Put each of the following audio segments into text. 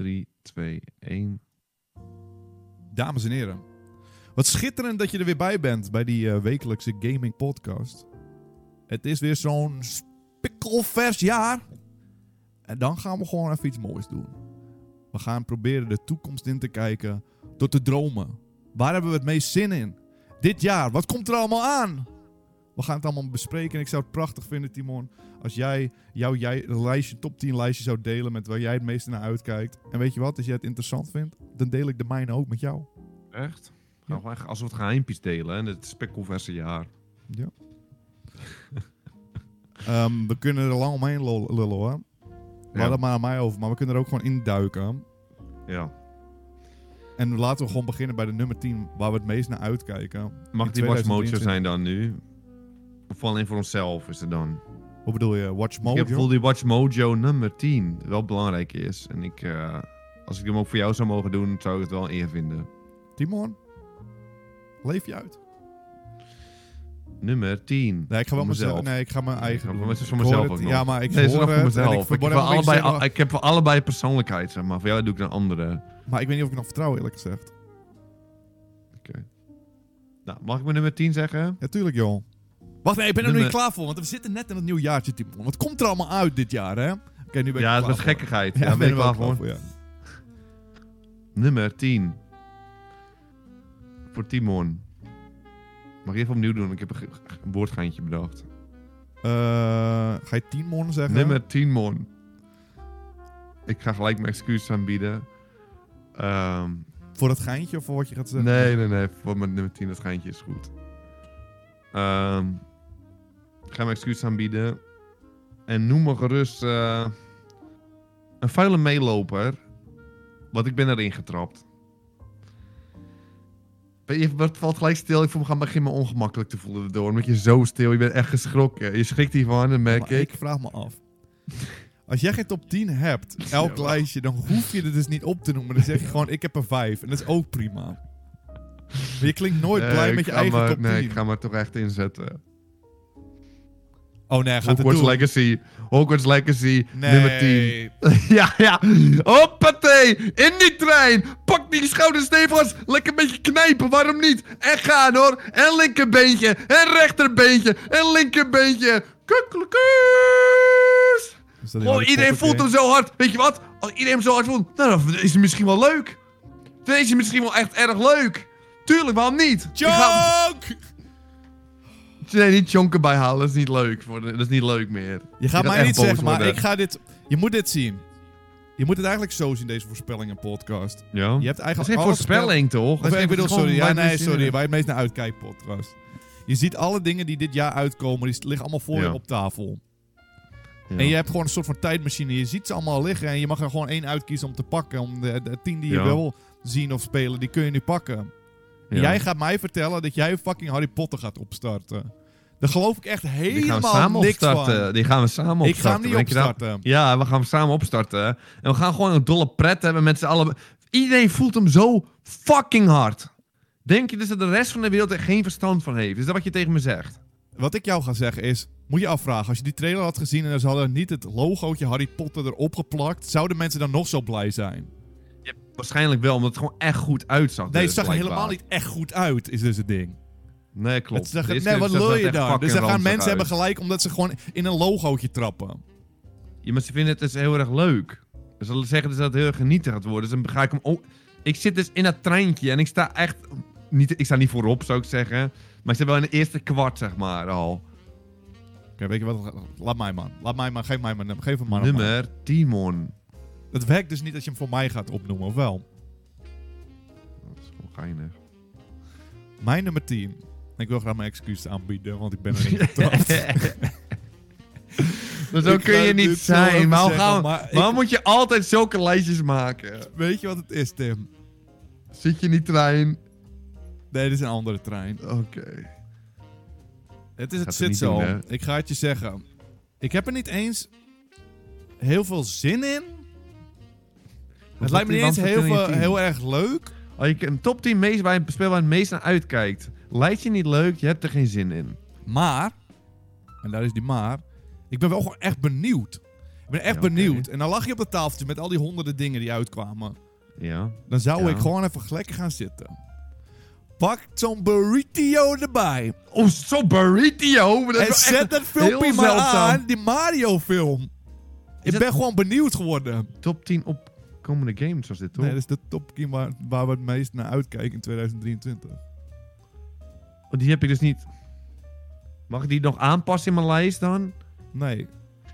3, 2, 1. Dames en heren, wat schitterend dat je er weer bij bent bij die eh, wekelijkse gaming podcast. Het is weer zo'n spikkelvers jaar. En dan gaan we gewoon even iets moois doen. We gaan proberen de toekomst in te kijken door te dromen. Waar hebben we het meest zin in? Dit jaar, wat komt er allemaal aan? We gaan het allemaal bespreken en ik zou het prachtig vinden, Timon, als jij jouw jij, lijstje, top 10 lijstje zou delen met waar jij het meeste naar uitkijkt. En weet je wat, als jij het interessant vindt, dan deel ik de mijne ook met jou. Echt? Gaan we echt als we het geheimpjes delen, hè? Het spekkelverse jaar. Ja. Ehm, we kunnen er lang omheen lul- lullen hoor. Laat Ja. het maar aan mij over, maar we kunnen er ook gewoon induiken. ja. En laten we gewoon beginnen bij de nummer 10, waar we het meest naar uitkijken. Mag die 2023. zijn dan nu? Of alleen voor onszelf is het dan? Hoe bedoel je? Watch Ik Mojo? heb het gevoel die Watch Mojo nummer 10 wel belangrijk is. En ik, eh, als ik hem ook voor jou zou mogen doen, zou ik het wel een eer vinden. Timon? Leef je uit? Nummer 10. Nee, ik ga wel Voor mezelf. Nee, ik ga mijn eigen. Ja, voor Ik mezelf ook nog. Ja, maar ik Nee, hoor voor het en mezelf. Ik, Ik, heb voor allebei, ik heb voor allebei persoonlijkheid, zeg maar. Voor jou doe ik een andere. Maar ik weet niet of ik nog vertrouw, eerlijk gezegd. Oké. Nou, mag ik mijn nummer 10 zeggen? Ja, tuurlijk, joh. Wacht, nee, ik ben er nog Nummer- niet klaar voor, want we zitten net in het nieuwjaartje, Timon. Wat komt er allemaal uit dit jaar, hè? Oké, nu ben ik Ja, het was gekkigheid. Ja, Ja, ben ik er klaar voor. ja. Nummer 10. Voor Timon. Mag ik even opnieuw doen? Ik heb een, een woordgeintje bedacht. Eh, ga je Timon zeggen? Nummer 10, mon. Ik ga gelijk mijn excuses aanbieden. Ehm, Voor dat geintje of voor wat je gaat zeggen? nee, nee, nee. Voor mijn nummer 10, dat geintje is goed. Ehm, ik ga mijn excuses aanbieden. En noem me gerust eh, een vuile meeloper. Want ik ben erin getrapt. Je, wat valt gelijk stil? Ik voel me gaan begin me ongemakkelijk te voelen erdoor. Omdat je zo stil, je bent echt geschrokken. Je schrikt hiervan, dat merk Maar ik. ik vraag me af. Als jij geen top 10 hebt, elk Ja. lijstje, dan hoef je het dus niet op te noemen. Dan zeg je gewoon, ik heb er 5. En dat is ook prima. Maar je klinkt nooit Nee, blij met je eigen maar- top 10. Nee, ik ga maar toch echt inzetten. Oh nee, hij gaat het Hogwarts doen. Legacy. Hogwarts Legacy, Nee. nummer 10. ja, ja. Hoppatee. In die trein. Pak die schouders stevig Lekker een beetje knijpen, waarom niet? En gaan hoor. En linkerbeentje. En rechterbeentje. En linkerbeentje. Die Oh, iedereen voelt hem zo hard. Weet je wat? Als iedereen hem zo hard voelt, nou, dan is het misschien wel leuk. Dan is het misschien wel echt erg leuk. Tuurlijk, waarom niet? Je Joke! Nee, niet chonken bijhalen. Dat is niet leuk. Voor de- dat is niet leuk meer. Je gaat mij niet zeggen, maar ik ga dit... Je moet dit zien. Je moet het eigenlijk zo zien, deze voorspellingen podcast. Ja. Je hebt Dat is eigenlijk geen voorspelling, toch? Of, Dat is ik bedoel, sorry. Ja, nee, sorry. Waar je het meest naar uitkijkt, podcast. Je ziet alle dingen die dit jaar uitkomen, die liggen allemaal voor Ja. je op tafel. Ja. En je hebt gewoon een soort van tijdmachine. Je ziet ze allemaal liggen en je mag er gewoon één uitkiezen om te pakken. Om de, de tien die je wil zien of spelen, die kun je nu pakken. En Ja. Jij gaat mij vertellen dat jij fucking Harry Potter gaat opstarten. Daar geloof ik echt Die gaan we helemaal samen niks opstarten. van. Die gaan we samen Ik opstarten. ga hem niet opstarten. Ja, we gaan hem samen opstarten. En we gaan gewoon een dolle pret hebben met z'n allen. Iedereen voelt hem zo fucking hard. Denk je dus dat de rest van de wereld er geen verstand van heeft? Is dat wat je tegen me zegt? Wat ik jou ga zeggen is, moet je afvragen, als je die trailer had gezien en ze hadden niet het logootje Harry Potter erop geplakt, zouden mensen dan nog zo blij zijn? Ja, waarschijnlijk wel, omdat het gewoon echt goed uitzag. Nee, dus, het zag er helemaal niet echt goed uit, is dus het ding. Nee, klopt. Het nee, wat er je dan? Dus dan gaan mensen uit. hebben gelijk omdat ze gewoon in een logootje trappen. Ja, maar ze vinden het dus heel erg leuk. Ze zeggen dus dat het heel erg genieten gaat worden. Dus dan ga ik hem ook... Ik zit dus in dat treintje en ik sta echt... Niet, ik sta niet voorop, zou ik zeggen. Maar ik zit wel in de eerste kwart, zeg maar, al. Oké, weet je wat? Laat mij man. Laat mij maar. Geef mij maar. Geef hem maar. Nummer Timon. Het werkt dus niet als je hem voor mij gaat opnoemen, of wel? Dat is gewoon geinig. Mijn nummer 10. Ik wil graag mijn excuses aanbieden, want ik ben er niet getrapt. Maar zo Ik kun je niet zijn. waarom maar ik- waarom moet je altijd zulke lijstjes maken? Weet je wat het is, Tim? Zit je in die trein? Nee, dit is een andere trein. Oké. Het, is, het zit zo. ik ga het je zeggen. Ik heb er niet eens heel veel zin in. Het lijkt me niet eens heel, veel, heel erg leuk. Oh, je een top 10 meest waar je speel waar je het meest naar uitkijkt. Lijkt je niet leuk, je hebt er geen zin in. Maar, en daar is die maar, ik ben wel gewoon echt benieuwd. Ik ben echt Ja, benieuwd. En dan lag je op het tafeltje met al die honderden dingen die uitkwamen. Ja. Dan zou Ja. ik gewoon even lekker gaan zitten. Pak zo'n burrito erbij. Oh, zo burrito. dat En zet dat filmpje maar aan, die Mario film. Ik ben gewoon benieuwd geworden. Top 10 opkomende games was dit, toch? Nee, dat is de top 10 waar, waar we het meest naar uitkijken in 2023. Oh, die heb ik dus niet. Mag ik die nog aanpassen in mijn lijst dan? Nee.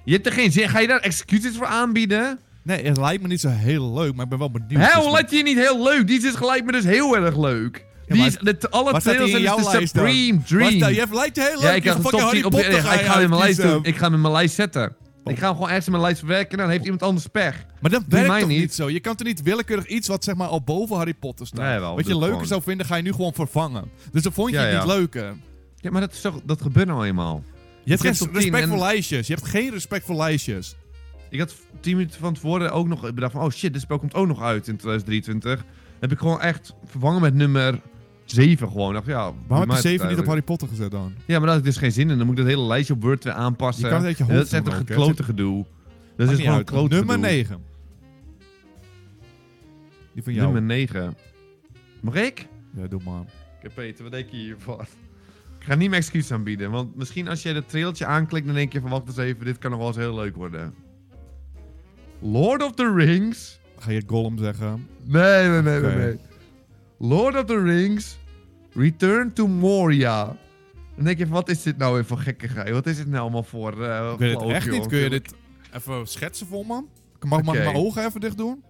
Je hebt er geen zin. Ga je daar excuses voor aanbieden? Nee, het lijkt me niet zo heel leuk, maar ik ben wel benieuwd. Hé, hoe lijkt je niet heel leuk? Die is gelijk me dus heel erg leuk. Die is, de, alle trailers in zijn jouw dus de? Supreme Dream. je lijkt heel leuk. Ja, ik ga de fucking top Harry 10 op Potter ja, ga ik je ga hem in mijn lijst doen. Ik ga hem in mijn lijst zetten. Ik ga hem gewoon ergens in mijn lijst verwerken en dan heeft iemand anders pech. Maar dat Doe werkt toch niet. niet. zo? Je kan toch niet willekeurig iets wat zeg maar al boven Harry Potter staat. Nee, wel, wat je leuker gewoon. zou vinden, ga je nu gewoon vervangen. Dus dan vond je Ja, het ja. niet leuker. Ja, maar dat, is toch, dat gebeurt nou eenmaal. Je hebt geen heb top 10 respect en- voor lijstjes. Je hebt geen respect voor lijstjes. Ik had 10 minuten van tevoren ook nog bedacht van... Oh shit, dit spel komt ook nog uit in 2023. heb ik gewoon echt vervangen met nummer 7 gewoon. Ik dacht, ja, Waarom heb je 7 niet op. Harry Potter gezet dan? Ja, maar daar had ik dus geen zin in. Dan moet ik dat hele lijstje op Word weer aanpassen. Je kan het uit je dat is echt een ook, geklote gedoe. Dat is gewoon klote Nummer gedoe. 9. Die van jou. Nummer 9. Mag ik? Ja, doe maar. Oké, Peter, wat denk je hiervan? Ik ga niet mijn excuus aanbieden, want misschien als je dat trailertje aanklikt, dan denk je van wacht eens even, dit kan nog wel eens heel leuk worden. Lord of the Rings. Ga je Gollum zeggen? Nee, nee, nee, nee. Lord of the Rings. Return to Moria. Dan denk je wat is dit nou weer voor gekkigheid? Wat is dit nou allemaal voor eh Ik weet het echt niet. Kun je dit even schetsen voor me? Mag, ik mijn ogen even dicht doen?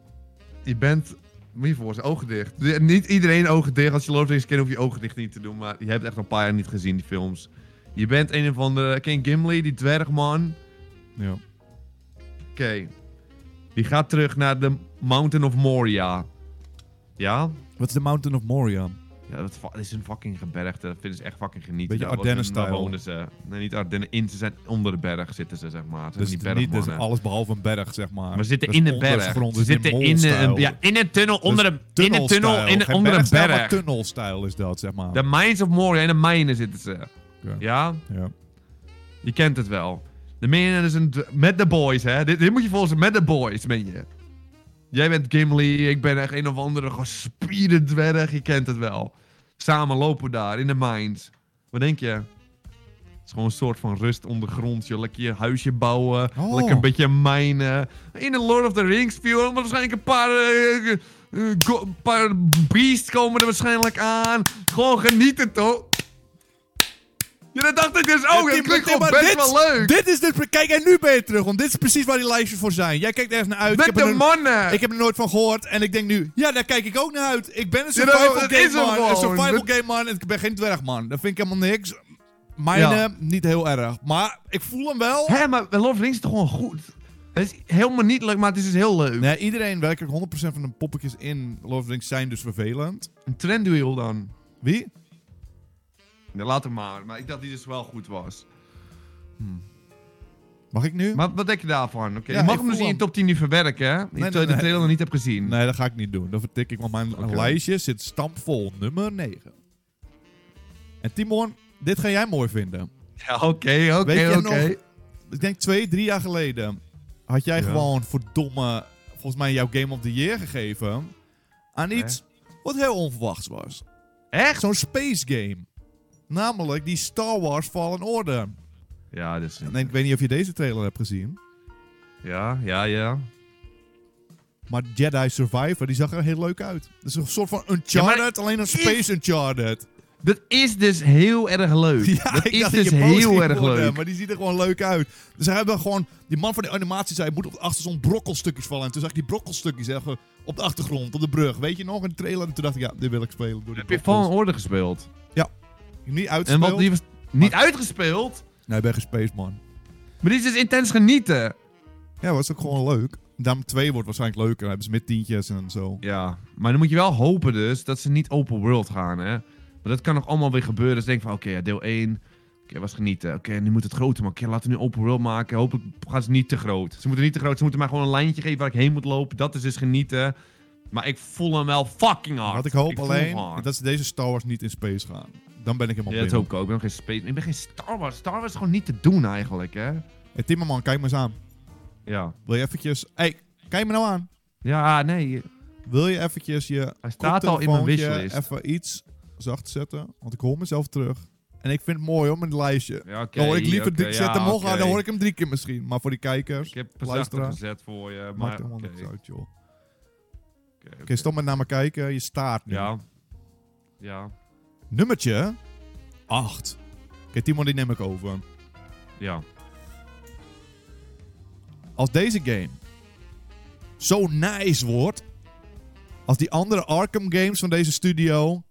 Je bent... Moet je voor zijn ogen dicht. Niet iedereen ogen dicht. Als je Lord of the Rings kent, hoef je ogen dicht niet te doen. Maar je hebt echt al een paar jaar niet gezien, die films. Je bent een van de... Ken Gimli, die dwergman? Ja. Oké. Die gaat terug naar de Mountain of Moria. Ja? Wat is de Mountain of Moria? Ja, dat is een fucking gebergte. Dat vinden ze echt fucking genieten. Beetje Ardennen-style. Daar wonen ze. Nee, niet Ardennen. In, ze zijn onder de berg zitten ze, zeg maar. Ze Dus niet niet dus alles behalve een berg, zeg maar. Maar we zitten in een berg. Ze dus zitten in een, ja, in een tunnel onder een, in een tunnel Tunnelstijl. in, onder een berg. tunnelstijl is dat, zeg maar. De Mines of Moria, in de mijnen zitten ze. Ja? Ja. Je kent het wel. De mijnen is een... Met de boys, hè? Dit, dit moet je volgens met de boys, ben je. Jij bent Gimli, ik ben echt een of andere gespierde dwerg. Je kent het wel. Samen lopen we daar, in de mines. Wat denk je? Het is gewoon een soort van rust ondergrond, joh. Lekker je huisje bouwen. Oh. Lekker een beetje mijnen. In de Lord of the Rings maar waarschijnlijk een paar... een paar beasts komen er waarschijnlijk aan. Gewoon genieten, toch? Ja, dat dacht ik dus ook. Het klinkt gewoon best dit- wel leuk. Dit is dus... Kijk, en nu ben je terug, want dit is precies waar die lijstjes voor zijn. Jij kijkt ergens naar uit. ik, Met heb de er, mannen. ik heb er nooit van gehoord en ik denk nu... Ja, daar kijk ik ook naar uit. Ik ben een Ja, dat- survival dat game man. Een survival Dat- game man en ik ben geen dwergman. Dat vind ik helemaal niks. Mijne, Ja. niet heel erg. Maar ik voel hem wel. Hé, maar the Rings is toch gewoon goed? Het is helemaal niet leuk, maar het is dus heel leuk. Nee, iedereen werkelijk 100% van de poppetjes in the Rings zijn dus vervelend. Een trendduel dan. Wie? Laat hem maar. Maar ik dacht die dus wel goed was. Mag ik nu? Maar wat denk je daarvan? Oké, Ja, je mag ik hem dus voel in je top 10 nu verwerken, hè? Nee, je de nee. trailer nog niet hebt gezien. Nee, dat ga ik niet doen. Dat vertik ik, want mijn lijstje zit stampvol. Nummer 9. En Timon, dit ga jij mooi vinden. Ja, oké, oké, oké. Ik denk twee, drie jaar geleden had jij Ja. gewoon verdomme, volgens mij jouw Game of the Year gegeven aan iets wat heel onverwachts was. Echt? Zo'n space game. Namelijk die Star Wars Fallen Order. Ja, dus... En ik weet niet of je deze trailer hebt gezien. Ja, ja, ja. Maar Jedi Survivor, die zag er heel leuk uit. Het is een soort van Uncharted, alleen een Space Uncharted. Dat is dus heel erg leuk. Ja, dat is dus dat heel erg worden, leuk. Maar die ziet er gewoon leuk uit. Dus ze hebben gewoon... Die man van de animatie zei, moet op de achtergrond brokkelstukjes vallen. En toen zag ik die brokkelstukjes even op de achtergrond, op de brug. Weet je nog, in de trailer. En toen dacht ik, ja, dit wil ik spelen. Door die Heb je. Fallen Order gespeeld? Niet En wat, die was niet uitgespeeld? Nee, ik ben space man. Maar die is dus intens genieten. Ja, was ook gewoon leuk. Dame 2 wordt waarschijnlijk leuker. Dan hebben ze met tientjes en zo. Ja, maar dan moet je wel hopen dus dat ze niet open world gaan, hè. Maar dat kan nog allemaal weer gebeuren. Dus denk van, oké, ja, deel 1, oké, was genieten. Oké, nu moet het groter, maar oké, laten we nu open world maken. Hopelijk gaan ze niet te groot. Ze moeten niet te groot, ze moeten mij gewoon een lijntje geven waar ik heen moet lopen. Dat is dus genieten. Maar ik voel hem wel fucking hard. Wat ik hoop alleen, dat ze deze Star Wars niet in space gaan. Dan ben ik helemaal Ja, dat binnen. hoop ik ook. Ik ben geen space. Ik ben geen Star Wars. Star Wars is gewoon niet te doen eigenlijk, hè. Hey, Timmerman, kijk maar eens aan. Ja. Wil je eventjes... hey, kijk me nou aan. Ja, nee. Wil je eventjes je Hij staat al in mijn wishlist. even iets zacht zetten? Want ik hoor mezelf terug. En ik vind het mooi hoor, het lijstje. Ja, oké. dan hoor ik liever, oké, ik zet ja, hem nog aan, oké. dan hoor ik hem drie keer misschien. Maar voor die kijkers, Ik heb luisteraar. zachter gezet voor je, maakt maar... helemaal oké, niks uit joh. Oké, oké, oké. stop met naar me kijken, je staart nu. Ja. Ja. Nummertje 8. Oké, Timon, die neem ik over. Ja. Als deze game zo nice wordt, als die andere Arkham games van deze studio...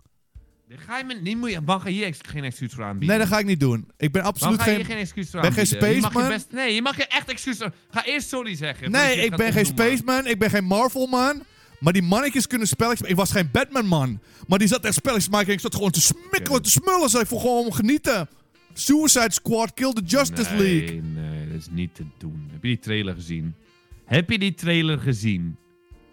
Die Ga je me, moet je, mag je hier geen excuus voor aanbieden? Nee, dat ga ik niet doen. Ik ben absoluut ga je geen... geen excuus voor ben geen? Je je spaceman. best, nee, je mag je echt excuus Ga eerst sorry zeggen. Nee, je ik ben geen spaceman, ik ben geen Marvel-man. Maar die mannetjes kunnen spelletjes... Ik was geen Batman-man. Maar die zat echt spelletjes te maken en ik zat gewoon te smikkelen, te smullen. Zei voor gewoon genieten. Suicide Squad, Kill the Justice nee, League. Nee, dat is niet te doen. Heb je die trailer gezien? Heb je die trailer gezien?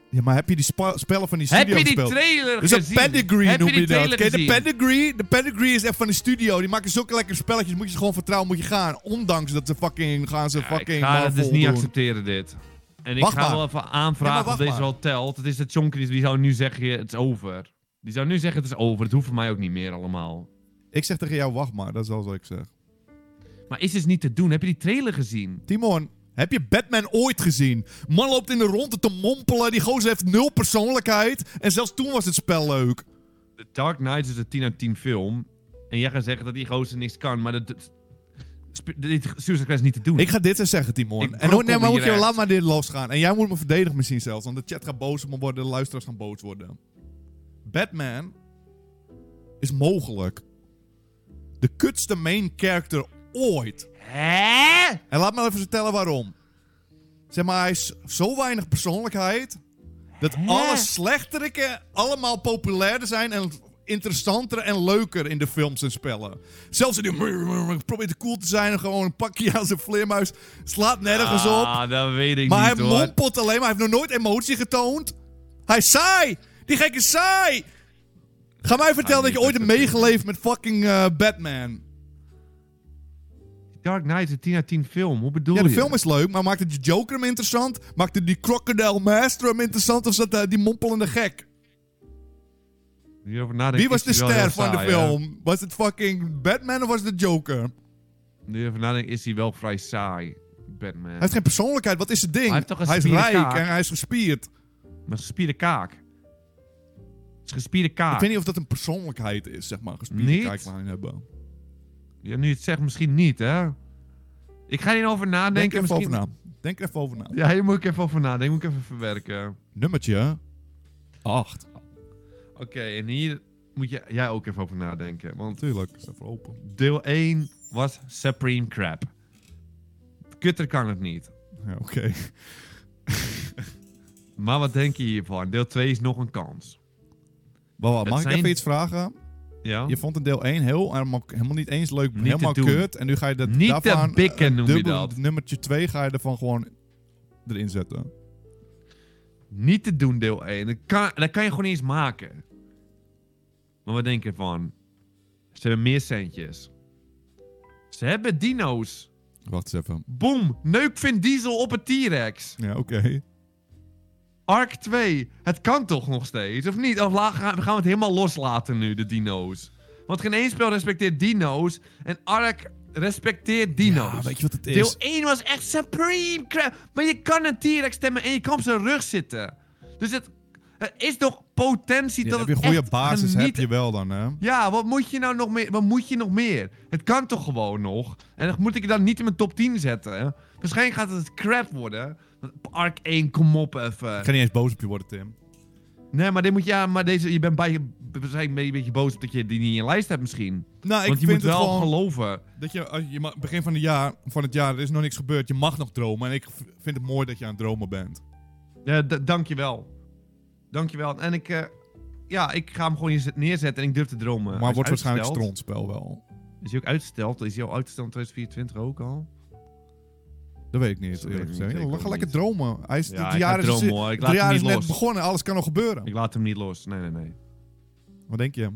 Ja, maar heb je die spellen van die Heb studio je die trailer Dat is gezien? een pedigree, Heb noem je dat. Kijk, de gezien? pedigree, de pedigree is echt van de studio. Die maken zulke lekkere spelletjes. Moet je ze gewoon vertrouwen, moet je gaan. Ondanks dat ze fucking gaan ze Ja, fucking ik ga het dus niet doen. accepteren, dit. En ik Wacht ga maar. wel even aanvragen of deze wel telt. Het is de Chonky die zou nu zeggen, het is over. Die zou nu zeggen, het is over. Het hoeft voor mij ook niet meer allemaal. Ik zeg tegen jou, wacht maar. Dat is alles wat ik zeg. Maar is dus niet te doen. Heb je die trailer gezien? Timon, heb je Batman ooit gezien? Man loopt in de ronde te mompelen. Die gozer heeft nul persoonlijkheid. En zelfs toen was het spel leuk. The Dark Knight is een 10 uit 10 film. En jij gaat zeggen dat die gozer niks kan. Maar dat... dit Suicide is niet te doen. Ik ga dit eens zeggen, Timon. En brokkel nee, maar moet je, laat maar dit losgaan. En jij moet me verdedigen misschien zelfs. Want de chat gaat boos op me worden. De luisteraars gaan boos worden. Batman is mogelijk de kutste main character ooit. Hè? En laat me even vertellen waarom. Zeg maar, hij is zo weinig persoonlijkheid. Dat Hè? alle slechteriken allemaal populairder zijn en interessanter en leuker in de films en spellen. Zelfs in die probeert te cool te zijn en gewoon een pakje aan zijn vleermuis. Slaat nergens op. Ah, dat weet ik Maar niet hij hoor. mompelt alleen, maar hij heeft nog nooit emotie getoond. Hij is saai! Die gek is saai! Ga mij vertellen dat niet je ooit hebt meegeleefd met fucking eh, Batman. Dark Knight is een 10 uit 10 film. Hoe bedoel Ja, je? de film is leuk, maar maakte die Joker hem interessant? Maakte die Crocodile Master hem interessant? Of zat eh, die mompelende gek? Hierover nadenken Wie was de ster van de hè? film? Was het fucking Batman of was het de Joker? Nu even nadenken, is hij wel vrij saai. Batman. Hij heeft geen persoonlijkheid, wat is het ding? Hij heeft toch een hij is rijk kaak? en hij is gespierd. Met gespierde kaak. Het is gespierde kaak. Ik weet niet of dat een persoonlijkheid is, zeg maar. Gespierde Niet? kijklijn hebben. Ja, nu je het zegt, misschien niet, hè? Ik ga hierover Denk nadenken. er even misschien... over na. Denk er even over na. Ja, hier moet ik even over nadenken. Moet ik even verwerken. Nummertje 8. Oké, en hier moet je, jij ook even over nadenken. Want Tuurlijk, is even open. deel 1 was Supreme Crap. Kutter kan het niet. Ja, oké. Maar wat denk je hiervan? Deel 2 is nog een kans. Wacht, mag ik even iets vragen? Ja? Je vond een deel 1 heel, helemaal, helemaal niet eens leuk, Niet helemaal te kut. En nu ga je dat Niet te daarvan, bikken eh, noem je dubbel- dat. Nummertje 2 ga je ervan gewoon erin zetten. Niet te doen, deel 1. Dat kan, dat kan je gewoon niet eens maken. Maar wat denk je ervan? Ze hebben meer centjes. Ze hebben dino's. Wacht eens even. Boom! Neuk Vin Diesel op een T-Rex. Ja, oké. Ark 2. Het kan toch nog steeds? Of niet? Of gaan gaan we het helemaal loslaten nu, de dino's? Want geen één spel respecteert dino's. En Ark respecteert dino's. Ja, weet je wat het is? Deel 1 was echt supreme crap. Maar je kan een T-Rex stemmen en je kan op zijn rug zitten. Dus het, het is toch potentie Ja, dat heb je het een goede basis heb je wel dan, hè? Ja, wat moet je nou nog meer? Wat moet je nog meer? Het kan toch gewoon nog? En dan moet ik het dan niet in mijn top 10 zetten. hè? Waarschijnlijk gaat het crap worden. Ark 1, kom op even. Ik ga niet eens boos op je worden, Tim. Nee, maar, dit moet, ja, maar deze, je bent bij je, waarschijnlijk een beetje boos dat je die niet in je lijst hebt misschien. Nou, ik Want je vind moet het wel gewoon geloven. dat je, als je begin van, de jaar, van het jaar, er is nog niks gebeurd. Je mag nog dromen. En ik vind het mooi dat je aan het dromen bent. Ja, dankjewel. Dankjewel. En ik, eh, ja, ik ga hem gewoon hier neerzetten en ik durf te dromen. Maar wordt waarschijnlijk strontspel wel. Is hij ook uitgesteld? Is hij al uitgesteld in 2024 ook al? Dat weet ik niet, eerlijk ik gezegd. niet, ik Ga ook lekker niet. dromen. Hij is, Ja, jaar is, dromen, hoor. Ik het laat hem jaar is niet net los. begonnen. Alles kan nog gebeuren. Ik laat hem niet los. Nee, nee, nee. Wat denk je?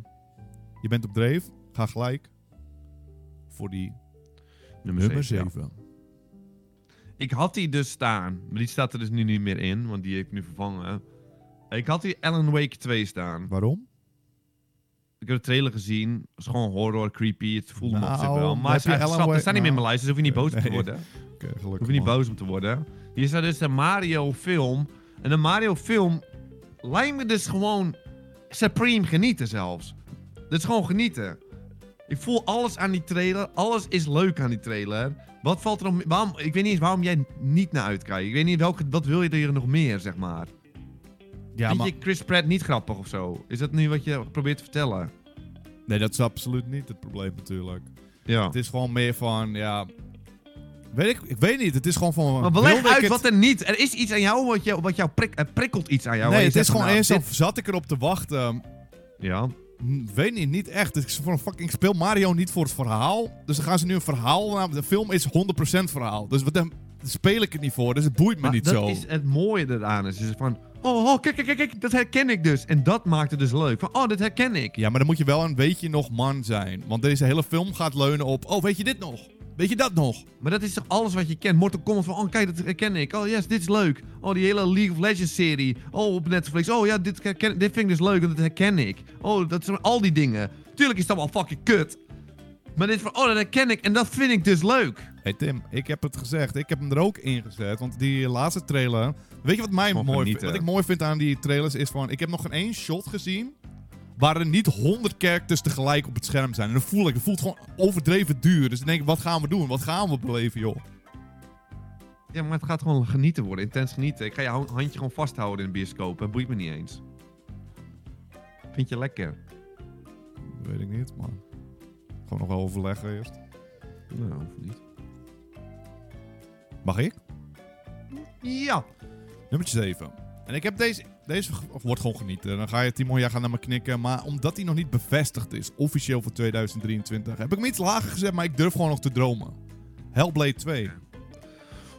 Je bent op dreef. Ga gelijk voor die Nummer, nummer 7. 7. Ik had die dus staan, maar die staat er dus nu niet meer in, want die heb ik nu vervangen. Ik had die Alan Wake 2 staan. Waarom? Ik heb de trailer gezien. Het is gewoon horror, creepy. Het voelde me op zich Nou, wel. Maar Alan staat, Wake- staat niet meer in mijn nou, lijst, dus hoef je niet boos om te worden. Oké, gelukkig. Hoef je niet man. boos om te worden. Hier staat dus de Mario film. En de Mario film lijkt me dus gewoon supreme genieten zelfs. Dat is gewoon genieten. Ik voel alles aan die trailer. Alles is leuk aan die trailer. Wat valt er nog? Waarom, ik weet niet eens waarom jij niet naar uitkijkt. Ik weet niet welke, wat wil je er nog meer, zeg maar. Ja, Vind maar... je Chris Pratt niet grappig of zo? Is dat nu wat je probeert te vertellen? Nee, dat is absoluut niet het probleem natuurlijk. Ja. Het is gewoon meer van, ja... Weet ik, ik weet niet. Het is gewoon van... Maar wilde leg ik uit het- wat er niet... Er is iets aan jou wat jou, wat jou prik, er prikkelt iets aan jou. nee, je het is gewoon van, eerst nou, zo... Zat ik erop te wachten... dit- Ja. Weet niet, niet echt. Ik, voor een fucking, speel Mario niet voor het verhaal. Dus dan gaan ze nu een verhaal... Nou, de film is 100% verhaal. Dus wat dan speel ik het niet voor. Dus het boeit me Maar niet dat zo. is het mooie eraan. Is dus van... Oh, oh, kijk, kijk, kijk, dat herken ik dus. En dat maakt het dus leuk. Van, oh, dat herken ik. Ja, maar dan moet je wel een beetje nog man zijn. Want deze hele film gaat leunen op... Oh, weet je dit nog? Weet je dat nog? Maar dat is toch alles wat je kent? Mortal Kombat van, oh, kijk, dat herken ik. Oh, yes, dit is leuk. Oh, die hele League of Legends serie. Oh, op Netflix. Oh, ja, dit, herken, dit vind ik dus leuk, want dat herken ik. Oh, dat zijn al die dingen. Tuurlijk is dat wel fucking kut. Maar dit van, oh, dat herken ik. En dat vind ik dus leuk. Hey Tim, ik heb het gezegd. Ik heb hem er ook in gezet. Want die laatste trailer... Weet je wat, mij mooi, genieten. wat ik mooi vind aan die trailers? Is van... Ik heb nog geen één shot gezien... Waar er niet honderd characters tegelijk op het scherm zijn. En dan voel ik... Het voelt gewoon overdreven duur. Dus dan denk ik, wat gaan we doen? Wat gaan we beleven, joh? Ja, maar het gaat gewoon genieten worden. Intens genieten. Ik ga je hand- handje gewoon vasthouden in de bioscoop. Dat boeit me niet eens. Vind je lekker? Dat weet ik niet, maar... Gewoon nog wel overleggen eerst. Nou, hoeft niet. Mag ik? Ja. Nummertje 7. En ik heb deze... Deze wordt gewoon genieten. Dan ga je, Timon, jij gaat naar me knikken. Maar omdat hij nog niet bevestigd is, officieel voor 2023, heb ik hem iets lager gezet, maar ik durf gewoon nog te dromen. Hellblade 2.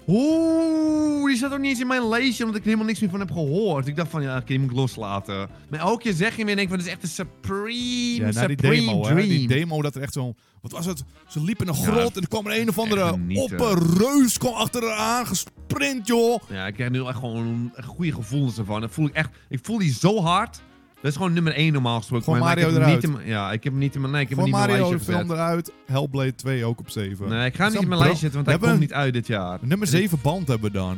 Oeh, die zat ook niet eens in mijn lijstje, omdat ik er helemaal niks meer van heb gehoord. Ik dacht van, ja, oké, die moet ik loslaten. Maar elke keer zeg je weer, denk van, dit is echt een supreme, Ja, die demo, hè. dream. Die demo dat er echt zo'n... Wat was het? Ze liepen in een Ja, grot en er kwam er een of andere opperreus kwam achter haar aan gesprint, joh. Ja, ik krijg nu echt gewoon een goede gevoelens ervan. Dat voel ik echt, ik voel die zo hard. Dat is gewoon nummer 1 normaal gesproken. Gewoon maar Mario eruit. Niet in, mijn- ja, ik heb hem niet in mijn, nee, ik heb hem niet in mijn Mario lijstje film eruit, Hellblade 2 ook op 7. Nee, ik ga hem niet in mijn lijstje zetten, want hij komt niet uit dit jaar. Nummer 7 band hebben we dan.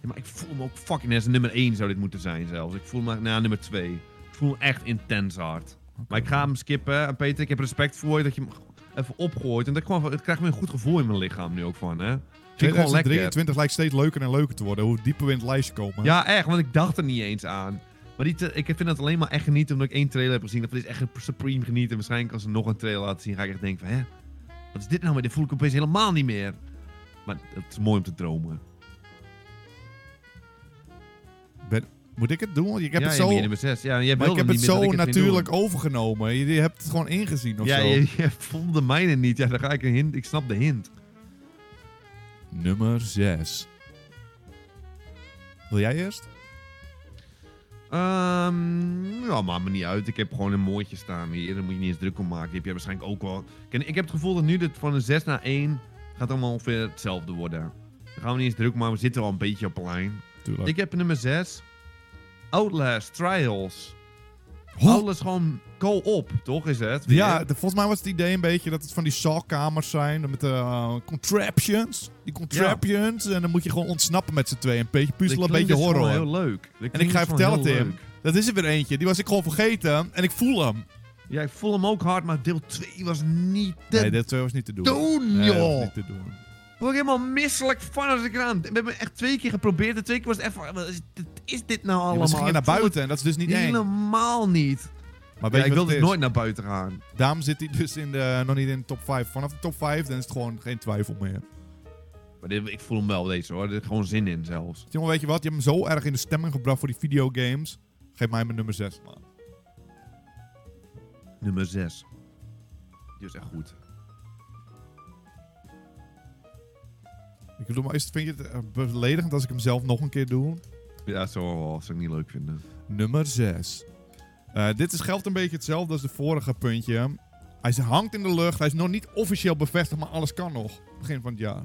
Ja, maar ik voel hem ook fucking... net nummer 1 zou dit moeten zijn zelfs. Ik voel me... Nou, nummer 2. Ik voel hem echt intens hard. Maar ik ga hem skippen. En Peter, ik heb respect voor je dat je hem even opgooit. En dat ik gewoon... Ik krijg weer een goed gevoel in mijn lichaam nu ook van, hè. Vind ik gewoon lekker. 2023 lijkt steeds leuker en leuker te worden. Hoe dieper we in het lijstje komen. Ja, echt. Want ik dacht er niet eens aan. Maar die ik vind het alleen maar echt genieten omdat ik één trailer heb gezien. Dat is echt een supreme genieten. Waarschijnlijk als ze nog een trailer laten zien, ga ik echt denken van... Hè, wat is dit nou? Maar dit voel ik opeens helemaal niet meer. Maar het is mooi om te dromen. Moet ik het doen? Ik heb ja, het zo, nummer 6. Ja, jij maar ik heb het zo het natuurlijk overgenomen. Je, je hebt het gewoon ingezien of Ja, zo. je, je voelde mijne niet. Ja, dan ga ik een hint. Ik snap de hint. Nummer 6. Wil jij eerst? Ehm ja, maakt me niet uit. Ik heb gewoon een mooitje staan hier. Daar moet je niet eens druk om maken. Die heb waarschijnlijk ook wel. Ik heb het gevoel dat nu dit van een 6 naar 1 gaat allemaal ongeveer hetzelfde worden. Dan gaan we niet eens druk maken. We zitten al een beetje op een lijn. Tuurlijk. Ik heb nummer 6. Outlast Trials. Ho- Outlast gewoon co-op, toch is het? Weer? ja, de- volgens mij was het idee een beetje dat het van die zaalkamers zijn. Met de eh, contraptions. Die contraptions. En dan moet je gewoon ontsnappen met z'n tweeën. Een beetje puzzelen, een Dat beetje horror. gewoon heel leuk. Dat En ik ga je vertellen, Tim. leuk. Dat is er weer eentje. Die was ik gewoon vergeten. En ik voel hem. Ja, ik voel hem ook hard, maar deel 2 was niet te Nee, dit twee was niet te doen. doen, Nee, dat was niet te doen. Ik word helemaal misselijk van als ik eraan... We hebben echt twee keer geprobeerd. De twee keer was het even... Wat is, dit- nou Ja, allemaal? maar ze gingen naar buiten en dat is dus niet eng. Helemaal niet. Maar Ja, ik wil dus het nooit naar buiten gaan. Daarom zit hij dus in de, nog niet in de top 5. Vanaf de top 5 dan is het gewoon geen twijfel meer. Maar dit, ik voel hem wel, deze hoor. Er is gewoon zin in zelfs. Jongen, weet je wat? Je hebt hem zo erg in de stemming gebracht voor die videogames. Geef mij mijn nummer 6, man. Nummer 6. Die is echt goed. Ik bedoel, maar is vind je het eh, beledigend als ik hem zelf nog een keer doe? Ja, zo zou ik niet leuk vinden. Nummer 6. Dit is, geldt een beetje hetzelfde als de vorige puntje. Hij hangt in de lucht. Hij is nog niet officieel bevestigd, maar alles kan nog. Begin van het jaar.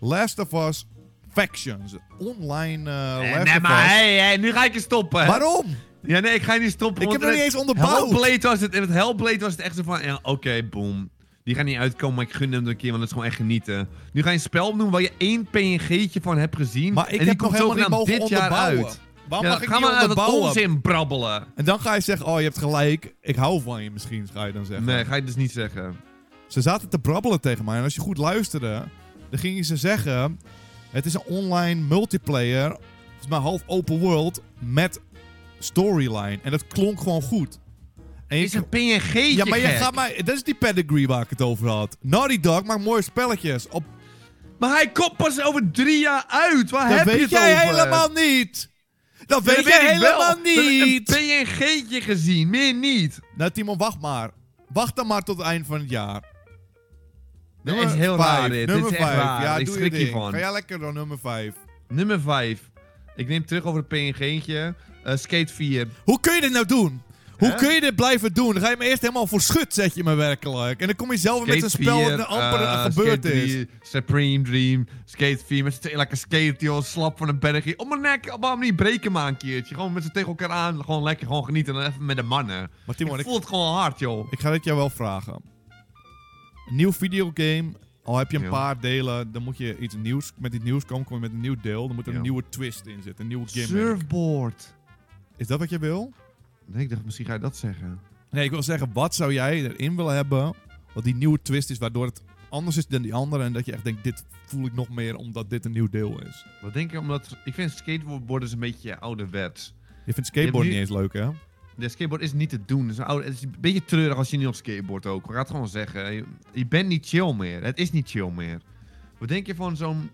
Last of Us Factions. Online eh Eh, Last nee, of maar Us. hey, hey, nu ga ik je stoppen. Waarom? Ja, nee, ik ga je niet stoppen. Ik heb nog niet het- eens onderbouwd. Hellblade was het, in het Hellblade was het echt zo van, ja, oké, boom. Die gaat niet uitkomen, maar ik gun hem een keer, want het is gewoon echt genieten. Nu ga je een spel doen waar je één PNG'tje van hebt gezien. Maar ik en die heb nog komt helemaal niet mogen dit jaar uit. Waarom Ja, mag ik ga niet maar wat onderbouwen? onzin brabbelen. En dan ga je zeggen, oh je hebt gelijk, ik hou van je misschien, ga je dan zeggen. Nee, ga je dus niet zeggen. Ze zaten te brabbelen tegen mij en als je goed luisterde, dan gingen ze zeggen, het is een online multiplayer, volgens mij half open world, met storyline. En dat klonk gewoon goed. En je- is een PNG'tje ja, maar je gek. gaat mij, dat is die pedigree waar ik het over had. Naughty Dog maakt mooie spelletjes. Op, Maar hij komt pas over drie jaar uit. Waar dat heb je weet het jij over? helemaal niet. Dat weet jij ik helemaal heb ik niet. een PNG'tje gezien, meer niet. Nou Timon, wacht maar. Wacht dan maar tot het eind van het jaar. Dit is heel vijf, raar dit. Nummer Dit is echt 5. raar. Ja, Ik doe schrik hiervan. Ga jij lekker door nummer 5. Nummer 5. Ik neem terug over het PNG'tje. Eh Skate 4. Hoe kun je dit nou doen? Hoe Hè? kun je dit blijven doen? Dan ga je me eerst helemaal voor schut, zet je me werkelijk. En dan kom je zelf weer met een spel 4, wat er amper eh, gebeurd Skate is. 3, Supreme Dream, Skate 4 met z'n tweeën lekker skate, joh, slap van een bergje. Op mijn nek, waarom niet breken maar een keertje. Gewoon met z'n tegen elkaar aan, gewoon lekker, gewoon genieten en dan even met de mannen. Maar Timon, ik ik, voel het gewoon hard, joh. ik ga dit jou wel vragen. Een nieuw videogame, al heb je een Ja. paar delen, dan moet je iets nieuws, met iets nieuws komen, kom je met een nieuw deel. Dan moet er Ja. een nieuwe twist in zitten, een nieuwe gimmick. Surfboard. Is dat wat je wil? Nee, ik dacht misschien ga je dat zeggen. Nee, ik wil zeggen, wat zou jij erin willen hebben, wat die nieuwe twist is, waardoor het anders is dan die andere en dat je echt denkt, dit voel ik nog meer omdat dit een nieuw deel is. Wat denk je, omdat, ik vind skateboarden is een beetje ouderwets. Je vindt skateboard niet eens leuk, hè? De skateboard is niet te doen. Het is, een oude, het is een beetje treurig als je niet op skateboard ook. Ik ga het gewoon zeggen. Je, je bent niet chill meer. Het is niet chill meer. Wat denk je van zo'n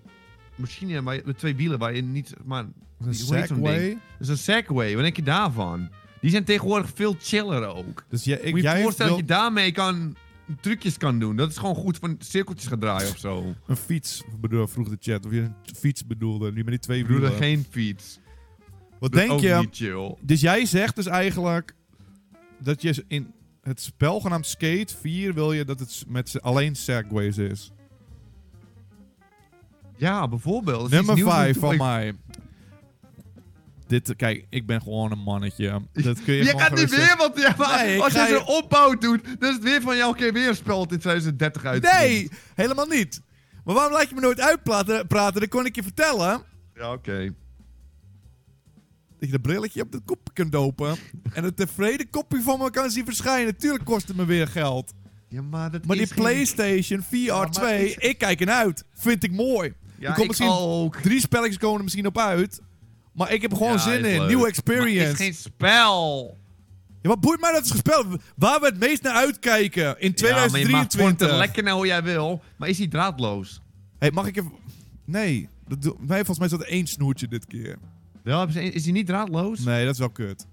machine waar je- met twee wielen waar je niet... Maar, Een? Segway. Dat is een Segway. Wat denk je daarvan? Die zijn tegenwoordig veel chiller ook. Dus jij, ik, Moet je voorstellen dat je daarmee kan trucjes kan doen. Dat is gewoon goed van cirkeltjes gaan draaien of zo. een fiets, bedoel, vroeg de chat, of je een fiets bedoelde, nu met die twee wielen. geen fiets. Wat Dat denk je? niet chill. Dus jij zegt dus eigenlijk dat je in het spel genaamd Skate 4 wil je dat het met alleen segways is. Ja, bijvoorbeeld. Nummer iets nieuws 5 om- van mij. Dit, kijk, ik ben gewoon een mannetje. Dat kun je, Je gaat niet weer wat. Ja, maar Nee, ik als je zo'n opbouw doet, dan is het weer van jou. Oké, weer een spel dat in 2030 uit. Nee, helemaal niet. Maar waarom laat je me nooit uitpraten? Praten? Dan kon ik je vertellen Ja, oké. dat je dat brilletje op de kop kunt dopen. en een tevreden kopje van me kan zien verschijnen. Tuurlijk kost het me weer geld. Ja, maar dat Maar die geen- PlayStation VR maar 2, is- ik kijk ernaar uit. Vind ik mooi. Ja, er komt misschien ook. drie spelletjes komen er misschien op uit. Maar ik heb er gewoon Ja, zin is in. Nieuwe experience. het is geen spel. Ja, wat boeit mij dat het gespeeld? Waar we het meest naar uitkijken in Ja, maar je 2023. Lekker naar hoe jij wil. Maar is die draadloos? hey, mag ik even... Nee. Dat. Nee, volgens mij is dat één snoertje dit keer. Wel, is die niet draadloos? Nee, dat is wel kut.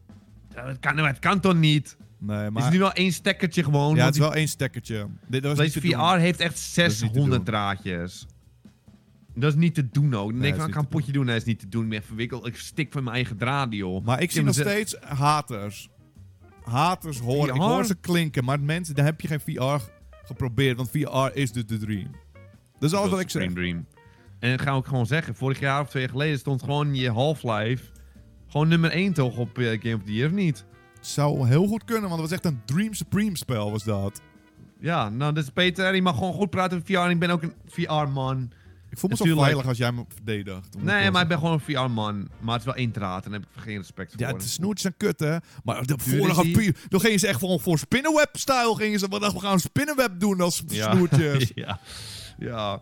Ja, dat kan, het kan toch niet? Nee, Is maar... het nu wel één stekkertje gewoon? Ja, het is wel één stekkertje. Dit, dat was niet Deze doen. VR heeft echt is niet te 600 doen. draadjes. Dat is niet te doen ook. Dan Nee, denk ik ga een potje doen. Nee, dat is niet te doen. Ik ben verwikkeld. Ik stik van mijn eigen draad, joh. Maar ik zie nog steeds haters. Haters horen. Ik hoor ze klinken. Maar mensen, daar heb je geen VR geprobeerd. Want VR is de, de dream. Dat is alles wat ik zeg. Dream. En dat ga ik ook gewoon zeggen. Vorig jaar of twee jaar geleden stond gewoon je Half-Life... Gewoon nummer 1 toch op eh, Game of the Year, of niet? Het zou heel goed kunnen, want het was echt een Dream Supreme spel was dat. Ja, nou, dat is Peter. Je mag gewoon goed praten over VR. Ik ben ook een VR-man. Ik voel me zo veilig als jij me verdedigt. Omdat Nee, maar ik ben gewoon een VR-man. Maar het is wel één draad. En daar heb ik geen respect voor. Ja, de snoertjes zijn kut, hè. Maar de vorige... Dan gingen ze echt gewoon voor spinnenweb-style. Gingen ze, we gaan spinnenweb doen als snoertjes. ja. Ja.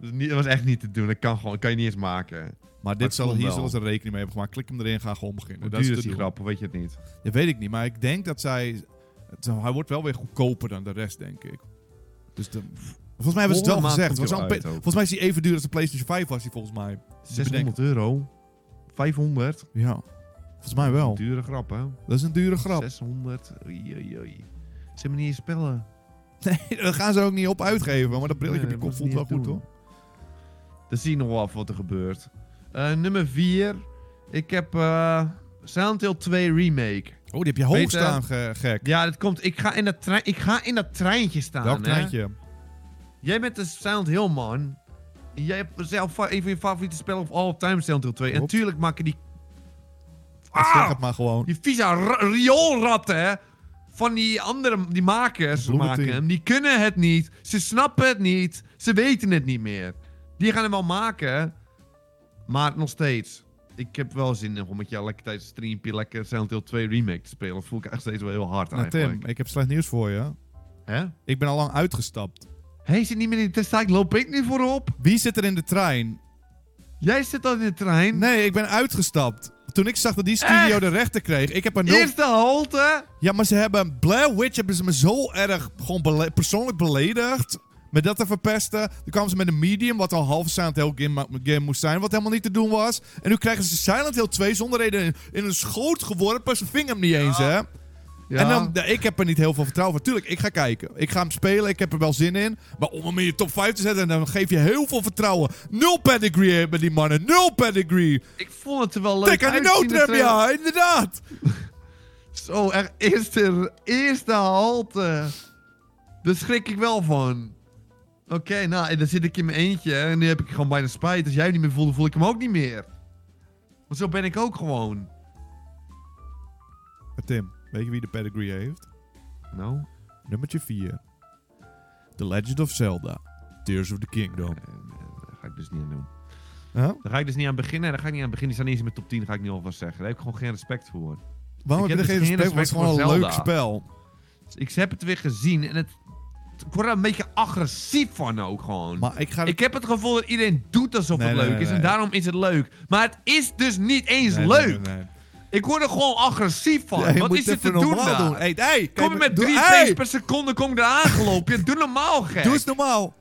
Dat, was echt niet te doen. Dat kan gewoon. Dat kan je niet eens maken. Maar dit het zal, hier zullen ze rekening mee hebben gemaakt. Klik hem erin, ga gewoon beginnen. Hoe dat duur is die grap? Weet je het niet? Dat weet ik niet, maar ik denk dat zij... het- hij wordt wel weer goedkoper dan de rest, denk ik. Dus de, volgens mij hebben ze het wel gezegd. volgens mij is hij even duur als de PlayStation 5 was hij volgens mij. 600 euro. 500. Ja, volgens mij wel. Dure grap, hè? Dat is een dure grap. 600. Oei, oei, oei. Ze hebben niet spellen. Nee, dat gaan ze ook niet op uitgeven. Maar dat brilletje Nee, op je kop dat voelt wel goed, hoor. Dan zie je nog wel af wat er gebeurt. Eh, nummer 4. Ik heb eh Silent Hill 2 Remake. Oh, die heb je hoog staan, ge- gek. Ja, dat komt. Ik ga in dat, trein, ik ga in dat treintje staan. Welk hè. Jij bent de Silent Hill man. Jij hebt zelf een van je favoriete spellen of all time Silent Hill 2. En Klopt. natuurlijk maken die, Zeg Ah! het maar gewoon. die vieze ra- rioolratten van die andere die makers maken hem. Die kunnen het niet. Ze snappen het niet. Ze weten het niet meer. Die gaan hem wel maken. Maar nog steeds. Ik heb wel zin in om met jou lekker tijdens streampje lekker Silent Hill 2 remake te spelen. Dat voel ik echt steeds wel heel hard Nou, eigenlijk. Tim, ik heb slecht nieuws voor je. Hè? Ik ben al lang uitgestapt. Hij zit niet meer in de testtijd. Loop ik nu voorop? Wie zit er in de trein? Jij zit al in de trein. Nee, ik ben uitgestapt. Toen ik zag dat die studio Echt? de rechten kreeg, ik heb nul... Eerste halte. Ja, maar ze hebben Blair Witch hebben ze me zo erg gewoon bele- persoonlijk beledigd. Met dat te verpesten. Toen kwamen ze met een medium, wat al half Silent Hill game, game moest zijn, wat helemaal niet te doen was. En nu krijgen ze Silent Hill 2 zonder reden in, in een schoot geworpen. Ze vingen hem niet eens, hè. Ja. En dan, ja, ik heb er niet heel veel vertrouwen van. Tuurlijk, ik ga kijken. Ik ga hem spelen, ik heb er wel zin in. Maar om hem in je top 5 te zetten, dan geef je heel veel vertrouwen. Nul pedigree met die mannen, nul pedigree. Ik vond het er wel leuk Tik aan die de noodrem, ja, inderdaad. Zo, echt eerste, eerste halte. Daar schrik ik wel van. Oké, nou, en dan zit ik in mijn eentje en nu heb ik gewoon bijna spijt. Als jij hem niet meer voelde, voel ik hem ook niet meer. Want zo ben ik ook gewoon. Tim, weet je wie de pedigree heeft? Nou, Nummertje 4. The Legend of Zelda. Tears of the Kingdom. eh, daar ga ik dus niet aan doen. Huh? Daar ga ik dus niet aan beginnen. Daar ga ik niet aan beginnen. Die staan niet eens in mijn top 10, ga ik niet alvast zeggen. Daar heb ik gewoon geen respect voor. Waarom Ik heb je er heb geen dus respect voor? Het is gewoon een leuk spel. Dus ik heb het weer gezien en het... Ik word er een beetje agressief van ook gewoon. Maar ik ga... Ik heb het gevoel dat iedereen doet alsof Nee, het nee, leuk nee, is. En nee. daarom is het leuk. Maar het is dus niet eens Nee, nee, leuk. nee, nee. Ik word er gewoon agressief van. Ja, Wat is er even te doen daar? doen. Hey, hey, Kom je met doe- drie hey, frames per seconde kom ik er aangelopen. Ja, doe normaal, gek. Doe eens normaal.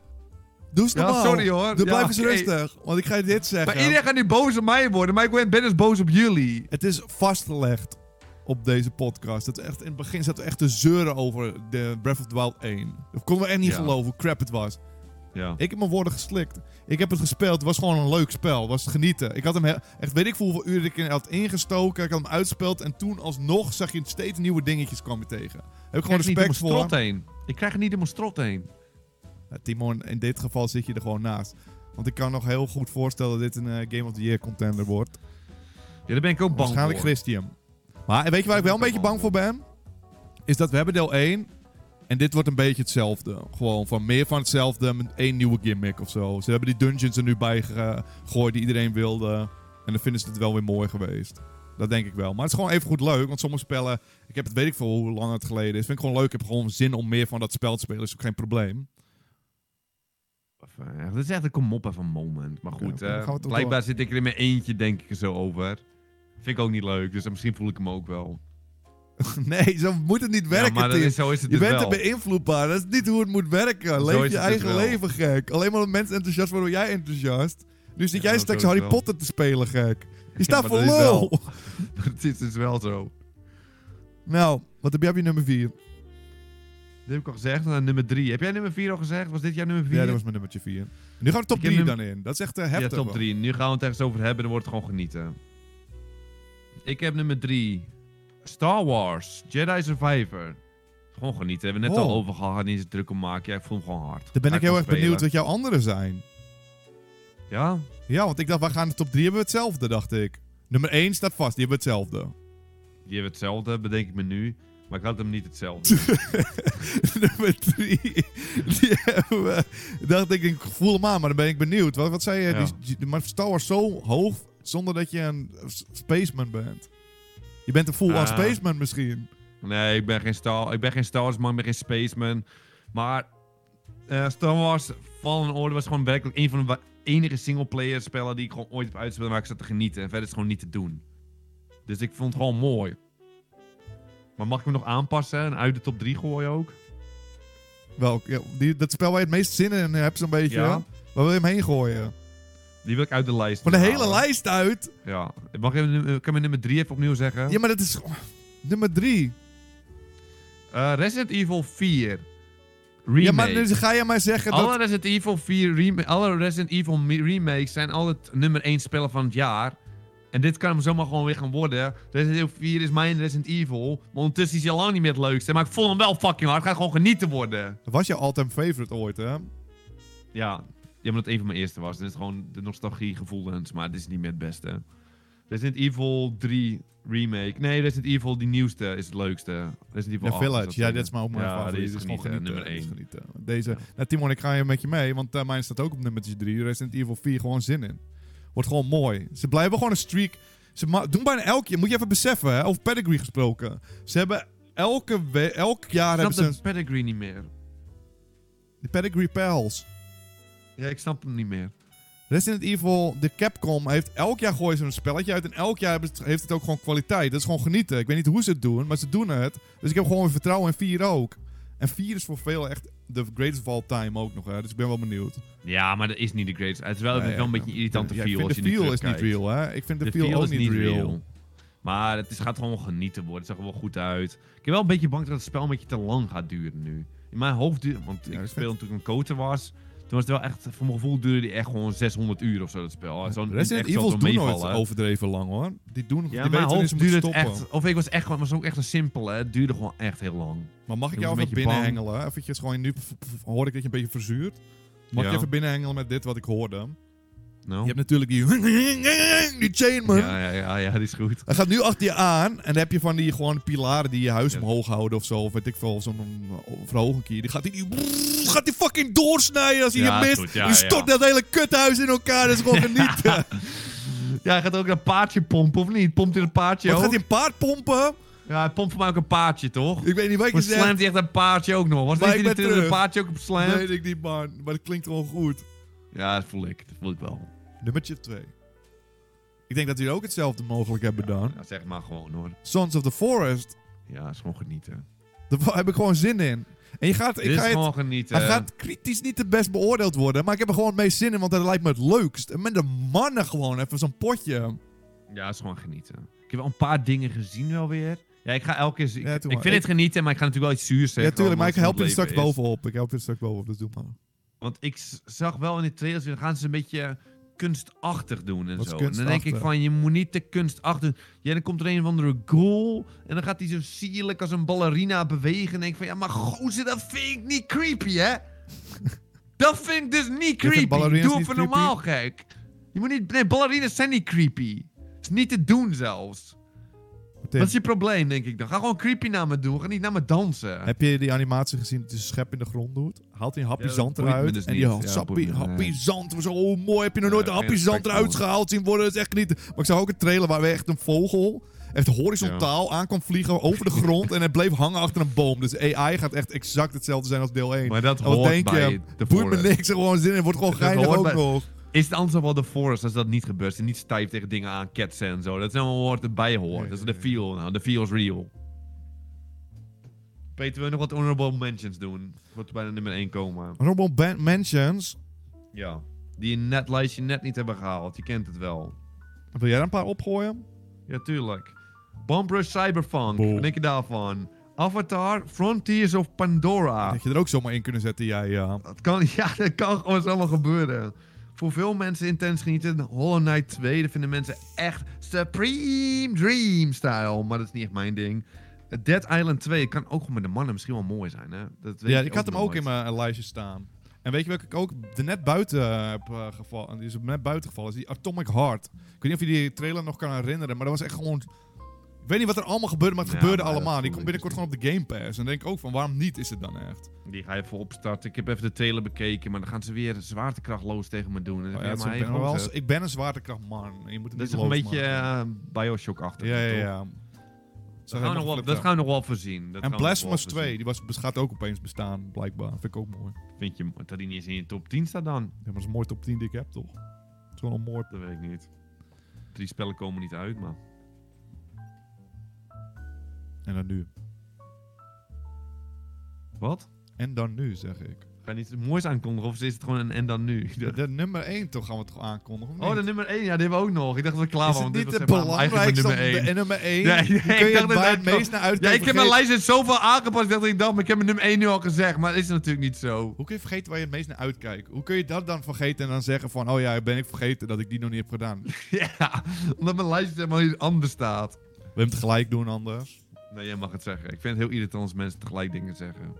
Doe eens Ja, normaal. sorry, hoor. Ja, blijf eens rustig. Want ik ga je dit zeggen. maar iedereen gaat nu boos op mij worden. Maar ik ben ben dus boos op jullie. Het is vastgelegd op deze podcast. Is echt, in het begin zaten we echt te zeuren over de Breath of the Wild 1. Dat konden we echt niet Ja. geloven hoe crap het was. Ja. Ik heb mijn woorden geslikt. Ik heb het gespeeld. Het was gewoon een leuk spel. Het was genieten. Ik had hem he- echt, weet ik veel hoeveel uren ik in had ingestoken. Ik had hem uitspeeld. En toen alsnog zag je steeds nieuwe dingetjes kwam je tegen. Heb ik gewoon krijg respect voor. strot heen. Ik krijg het niet door mijn strot heen. Ja, Timon, in dit geval zit je er gewoon naast. Want ik kan nog heel goed voorstellen dat dit een eh, Game of the Year contender wordt. Ja, daar ben ik ook bang Waarschijnlijk voor. Christian. Maar weet je waar ik wel een beetje bang voor ben? Is dat we hebben deel 1. En dit wordt een beetje hetzelfde. Gewoon van meer van hetzelfde met één nieuwe gimmick of zo. Ze hebben die dungeons er nu bij ge- gegooid die iedereen wilde. En dan vinden ze het wel weer mooi geweest. Dat denk ik wel. Maar het is gewoon even goed leuk. Want sommige spellen, ik heb het weet ik veel hoe lang het geleden is. Vind ik gewoon leuk. Ik heb gewoon zin om meer van dat spel te spelen. Is ook geen probleem. Ja, Dat is echt een kom op even moment. Maar goed, eh, blijkbaar zit ik er in mijn eentje, denk ik er zo over. Vind ik ook niet leuk, dus misschien voel ik hem ook wel. nee, zo moet het niet werken, ja, maar is, zo is het Je dus bent wel. er beïnvloedbaar. Dat is niet hoe het moet werken. Leef je dus eigen leven, gek. Alleen maar mensen enthousiast worden, word jij enthousiast. Nu zit Ja, jij straks Harry wel. Potter te spelen, gek. Je staat voor lul. Het is dus wel zo. Nou, wat heb jij op je nummer 4? Dat heb ik al gezegd. Dan nummer 3. Heb jij nummer 4 al gezegd? Was dit jouw nummer 4? Ja, dat was mijn nummertje 4. Nu gaan we top Ik heb 3 num- dan in. Dat is echt uh, Ja, heftig. top wel. 3. Nu gaan we het ergens over hebben, dan wordt het gewoon genieten. Ik heb nummer 3. Star Wars. Jedi Survivor. Gewoon genieten. Hebben we net Oh. al over gehad. Niet zo druk om maken. Ja, ik voel hem gewoon hard. Dan ben Ga ik heel erg benieuwd wat jouw anderen zijn. Ja? Ja, want ik dacht, we gaan de top 3 hebben we hetzelfde, dacht ik. Nummer 1 staat vast, die hebben we hetzelfde. Die hebben hetzelfde, bedenk ik me nu. Maar ik had hem niet hetzelfde. nummer 3, die hebben we... dacht ik, ik voel hem aan, maar dan ben ik benieuwd. Wat, wat zei je? Ja. Die, maar Star Wars zo hoog, zonder dat je een spaceman bent. Je bent een full-on Ah. spaceman misschien. nee, ik ben geen Star, ik ben geen Star Wars man, ik ben geen Spaceman. Maar eh, Star Wars Fallen Order was gewoon werkelijk een van de enige singleplayer spellen die ik gewoon ooit heb uitgespeeld waar ik zat te genieten. En verder is het gewoon niet te doen. Dus ik vond het gewoon mooi. Maar mag ik hem nog aanpassen en uit de top 3 gooien ook? Welk, ja, die, dat spel waar je het meest zin in hebt, zo'n beetje. Ja. Waar wil je hem heen gooien? Die wil ik uit de lijst Van de hele lijst uit? Ja. Mag ik, even, kan mijn nummer 3 even opnieuw zeggen? Ja, maar dat is... nummer 3. Eh, Resident Evil 4. Remake. Ja, maar nu ga je maar zeggen Alle dat... Resident Evil 4 rema- alle Resident Evil remakes zijn altijd nummer 1 spellen van het jaar. En dit kan hem zomaar gewoon weer gaan worden. Resident Evil 4 is mijn Resident Evil. Maar ondertussen is hij al lang niet meer het leukste. Maar ik vond hem wel fucking hard. Het gaat gewoon genieten worden. Dat was jouw all-time favorite ooit, hè? Ja. Ja, omdat het een van mijn eerste was. Dit is gewoon de nostalgie gevoelens, maar dit is niet meer het beste. Resident Evil 3 remake. Nee, Resident Evil, die nieuwste, is het leukste. Resident Evil The 8 is Village, dat ja, dan. dit is maar ook mijn Ja, favoriet. is gewoon genieten, nummer dit is één. genieten. Deze, Ja. nou, Timon, ik ga je met je mee, want eh mijn staat ook op nummertje 3. Resident Evil 4 gewoon zin in. Wordt gewoon mooi. Ze blijven gewoon een streak. Ze doen bijna elk jaar, moet je even beseffen, hè, over pedigree gesproken. Ze hebben elke elk jaar Ik hebben snap ze de pedigree niet meer. de pedigree pals. Ja, ik snap hem niet meer. Resident Evil, de Capcom, heeft elk jaar gooien ze een spelletje uit. En elk jaar heeft het ook gewoon kwaliteit. Dat is gewoon genieten. Ik weet niet hoe ze het doen, maar ze doen het. Dus ik heb gewoon weer vertrouwen in 4 ook. En 4 is voor veel echt de greatest of all time ook nog. Hè. Dus ik ben wel benieuwd. Ja, maar dat is niet de greatest. Het is wel, het is wel een ja. beetje een irritante Ja, feel ik als vind je de feel is niet real, hè. Ik vind de, De feel, feel ook is niet real. Maar het is, gaat gewoon genieten worden. Het zag er wel goed uit. Ik ben wel een beetje bang dat het spel een beetje te lang gaat duren nu. In mijn hoofd duurt... Want Ja, ik toen ik een coater was. Toen was het wel echt... Voor mijn gevoel duurde die echt gewoon 600 uur of zo, dat spel. Niet Resident Evil doen nooit overdreven lang, hoor. Die doen Ja, die weten duurde het stoppen. echt... Of ik was echt was ook echt een simpele. Het duurde gewoon echt heel lang. Maar mag ik jou even binnenhengelen? Eventjes gewoon, nu hoor ik dat je een beetje verzuurt. Mag Ja. je even binnenhengelen met dit wat ik hoorde? Je hebt natuurlijk die... Die chain, man. ja, ja, ja, ja, die is goed. Hij gaat nu achter je aan en dan heb je van die gewoon pilaren die je huis Ja. omhoog houden of zo. Of weet ik veel, zo'n uh, verhoging keer. Die gaat die, gaat die fucking doorsnijden als hij Ja, je mist. goed, ja, die stort dat hele kuthuis in elkaar. Dat is gewoon genieten. Ja, hij gaat ook een paardje pompen, of niet? Pompt hij een paardje Wat gaat hij een paard pompen? Ja, hij pompt voor mij ook een paardje, toch? Ik weet niet wat Maar zegt. slamt hij echt een paardje ook nog? Was ik niet een paardje ook op slam? Weet ik niet, man. Maar dat klinkt gewoon goed. Ja, dat voel ik. Dat voel ik wel. Nummertje 2. Ik denk dat jullie ook hetzelfde mogelijk hebben gedaan. Ja, zeg maar gewoon hoor. Sons of the Forest. Ja, is gewoon genieten. Daar heb ik gewoon zin in. En je gaat, ik ga is het, gewoon genieten. hij gaat kritisch niet het best beoordeeld worden. Maar ik heb er gewoon het meest zin in, want dat lijkt me het leukst. En met de mannen gewoon even zo'n potje. Ja, is gewoon genieten. Ik heb wel een paar dingen gezien wel weer. Ja, ik ga elke keer... Ik, Ja, ik vind het genieten, maar ik ga natuurlijk wel iets zuurs zeggen. ja, tuurlijk, maar ik help je er straks is. bovenop. Ik help je er straks bovenop, dus doe maar. Want ik zag wel in de trailers, dan gaan ze een beetje kunstachtig doen en Wat zo. En dan denk ik van, je moet niet te kunstachtig doen. Ja, dan komt er een of andere goal en dan gaat hij zo sierlijk als een ballerina bewegen. En denk ik van, ja, maar gozer, dat vind ik niet creepy, hè? dat vind ik dus niet creepy. Doe even normaal, gek. Je moet niet... Nee, ballerina's zijn niet creepy. Het is niet te doen zelfs. Tim, Wat is je probleem, denk ik dan? Ga gewoon creepy naar me doen. Ga niet naar me dansen. Heb je die animatie gezien dat hij zijn schep in de grond doet? Haalt hij een hapje Ja, dat zand eruit. dus en die Ja, dat sappie, boeit me, happie nee. zand. Zo oh, mooi, heb je nog nooit Ja, een hapje zand eruit gehaald zien worden? Dat is echt niet... Maar ik zag ook een trailer waar we echt een vogel echt horizontaal aan kwam vliegen over de grond. en het bleef hangen achter een boom. Dus AI gaat echt exact hetzelfde zijn als deel 1. Maar dat hoort denk bij je? de Boeit me niks, er gewoon zin in. Wordt gewoon Dat geinig ook bij- nog. Is het anders wel de forest als dat niet gebeurt? Ze niet stijf tegen dingen aan ketsen en zo. Dat is allemaal wat erbij hoort. Nee, dat is de feel. Nou, de feel is real. Peter, wil je nog wat honorable mentions doen? Voordat we bij de nummer 1 komen. Honorable mentions. Ja. Die een net lijstje net niet hebben gehaald. Je kent het wel. Wil jij er een paar opgooien? Ja, tuurlijk. Bombrush Cyberpunk. Boom. Wat denk je daarvan? Avatar Frontiers of Pandora. Dat je er ook zomaar in kunnen zetten, jij. Ja. Dat kan, ja, dat kan gewoon zomaar gebeuren. Voor veel mensen intens genieten. Hollow Knight 2, dat vinden mensen echt Supreme Dream style. Maar dat is niet echt mijn ding. Dead Island 2 kan ook met de mannen misschien wel mooi zijn, hè? Dat weet Ja, ik had hem ook in mijn eh, lijstje staan. En weet je welke ik ook er net buiten eh, heb uh, gevallen? Die is net buiten gevallen. Is die Atomic Heart. Ik weet niet of je die trailer nog kan herinneren, maar dat was echt gewoon. Ik weet niet wat er allemaal gebeurde, maar het Ja, gebeurde maar allemaal. Die komt binnenkort dus gewoon op de Game Pass. En dan denk ik ook van waarom niet is het dan echt? Die ga je even opstarten. Ik heb even de trailer bekeken, maar dan gaan ze weer zwaartekrachtloos tegen me doen. Oh ja, ik, ben wel, ik ben een zwaartekrachtman. Je moet het Dat is een beetje eh, Bioshock-achtig, ja, ja, ja. Dat gaan, we nog wel, dat gaan we nog wel voorzien. Dat en Blasphemous voorzien. 2, die was, gaat ook opeens bestaan, blijkbaar. Vind ik ook mooi. Vind je dat die niet eens in je top 10 staat dan? Ja, maar dat is een mooi top 10 die ik heb, toch? Het is wel een mooi... Dat weet ik niet. Drie spellen komen niet uit, maar... En dan nu. Wat? En dan nu, zeg ik. Ga je niet iets moois aankondigen of is het gewoon een en dan nu? De, de nummer 1 toch gaan we toch aankondigen? of Oh, de nummer 1, ja, die hebben we ook nog. Ik dacht dat we klaar waren. het dit het was belangrijkste nummer de 1. nummer 1? Nee, nee, kun ik je dacht het waar inderdaad het meest naar Ja, uitkijken ik heb mijn lijst dus zoveel aangepast dat ik dacht, maar ik heb mijn nummer 1 nu al gezegd. Maar dat is natuurlijk niet zo. Hoe kun je vergeten waar je het meest naar uitkijkt? Hoe kun je dat dan vergeten en dan zeggen van... Oh ja, ben ik vergeten dat ik die nog niet heb gedaan? We ja, omdat mijn lijst helemaal niet anders staat. hebben het gelijk doen anders. Nee, jij mag het zeggen. Ik vind het heel irritant als mensen tegelijk dingen zeggen.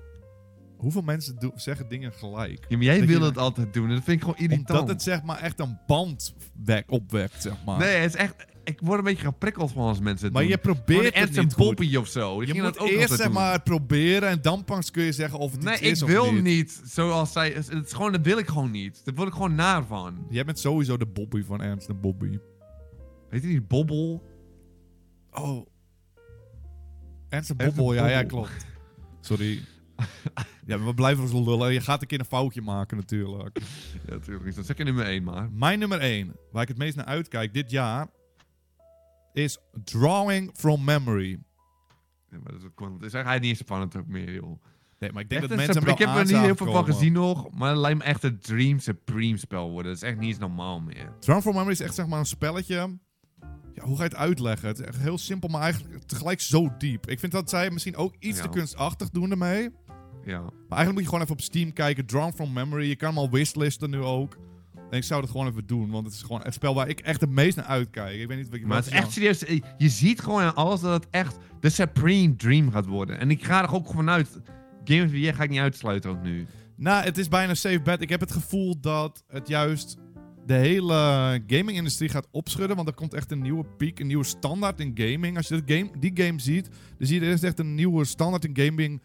Hoeveel mensen do- zeggen dingen gelijk? Ja, maar jij wil het altijd doen. en Dat vind ik gewoon irritant. Omdat het zeg maar echt een band wek- opwekt, zeg maar. Nee, het is echt... Ik word een beetje geprikkeld van als mensen het maar doen. je probeert een het niet en goed. Poppy of zo. Je moet eerst zeg maar proberen en dan pas kun je zeggen of het Nee, iets ik is wil of niet. niet. Zoals zij... Het is gewoon, dat wil ik gewoon niet. Daar word ik gewoon naar van. Jij bent sowieso de Bobby van Ernst en Bobby. Weet je die Bobbel? Oh. En en Bobbel, ja, ja, klopt. Sorry. ja, maar we blijven zo lullen. Je gaat een keer een foutje maken natuurlijk. Ja, natuurlijk niet. Dan zeg je nummer 1 maar. Mijn nummer 1, waar ik het meest naar uitkijk dit jaar, is Drawing from Memory. Ja, maar dat is, ook- dat is eigenlijk niet eens spannend ook meer, joh. Nee, maar ik denk Echt dat een mensen Sup- hem ik heb er aan niet heel veel van komen. gezien nog, maar het lijkt me echt een Dream Supreme spel worden. Dat is echt niet eens normaal meer. Drawing from Memory is echt zeg maar een spelletje. Ja, hoe ga je het uitleggen? Het is echt heel simpel, maar eigenlijk tegelijk zo diep. Ik vind dat zij misschien ook iets Ja. te kunstachtig doen ermee. Ja. Maar eigenlijk moet je gewoon even op Steam kijken. Drawn from Memory. Je kan hem al wishlisten nu ook. En ik zou het gewoon even doen. Want het is gewoon het spel waar ik echt het meest naar uitkijk. Ik weet niet wat Maar het is echt serieus. eh, Je ziet gewoon aan alles dat het echt de Supreme Dream gaat worden. En ik ga er ook vanuit. Game of Year ga ik niet uitsluiten ook nu. Nou, het is bijna safe bet. Ik heb het gevoel dat het juist de hele gaming-industrie gaat opschudden. Want er komt echt een nieuwe piek, een nieuwe standaard in gaming. Als je dat game, die game ziet, dan zie je er is echt een nieuwe standaard in gaming.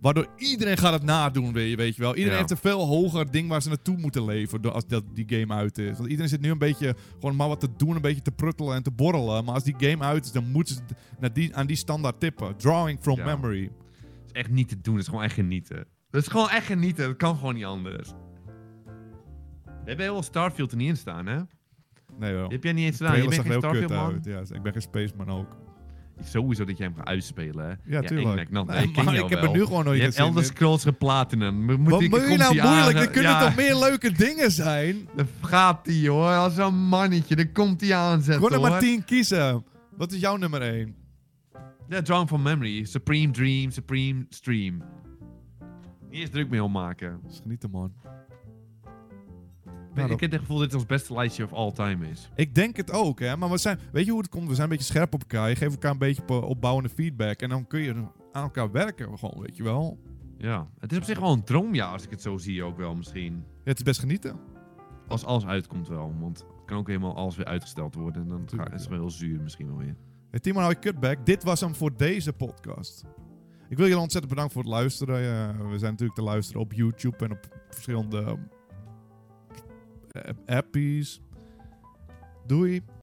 Waardoor iedereen gaat het nadoen, weet je, weet je wel. Iedereen Ja. heeft een veel hoger ding waar ze naartoe moeten leven als dat, die game uit is. Want iedereen zit nu een beetje gewoon maar wat te doen, een beetje te pruttelen en te borrelen. Maar als die game uit is, dan moeten ze naar die, aan die standaard tippen. Drawing from Ja. memory. Het is echt niet te doen. Het is gewoon echt genieten. Het is gewoon echt genieten. Het kan gewoon niet anders. Hebben heel Starfield er niet in staan, hè? Nee wel. Die heb jij niet eens gedaan. Je bent geen Starfield man. uit. Ja, ik ben geen spaceman ook. Sowieso dat jij hem gaat uitspelen, hè? Ja, tuurlijk. ik, nou, Nee, ik maar ik heb er nu gewoon nooit Je hebt Elder. Scrolls geplatinum. Moet Wat die- moet je nou die moeilijk? aan- Er kunnen ja, toch meer leuke dingen zijn? Daar gaat hij hoor, als een mannetje. Dan komt hij aanzetten Gewoon er maar 10 kiezen. Wat is jouw nummer 1? Ja, Drawn from Memory. Supreme Dream, Supreme Stream. Niet eens druk mee opmaken. Dus genieten, man. Ik, Nou, ik heb het gevoel dat dit ons beste lijstje of all time is. Ik denk het ook, hè. Maar we zijn, weet je hoe het komt? We zijn een beetje scherp op elkaar. Je geeft elkaar een beetje op- opbouwende feedback. En dan kun je aan elkaar werken, gewoon, weet je wel. Ja, het is op zich wel een droomjaar als ik het zo zie ook wel misschien. Ja, het is best genieten. Als alles uitkomt wel, want het kan ook helemaal alles weer uitgesteld worden. En dan Tuurlijk, is het wel heel zuur misschien wel weer. Hey, Timo, hou je cutback. Dit was hem voor deze podcast. Ik wil jullie ontzettend bedanken voor het luisteren. We zijn natuurlijk te luisteren op YouTube en op verschillende appies. Doei.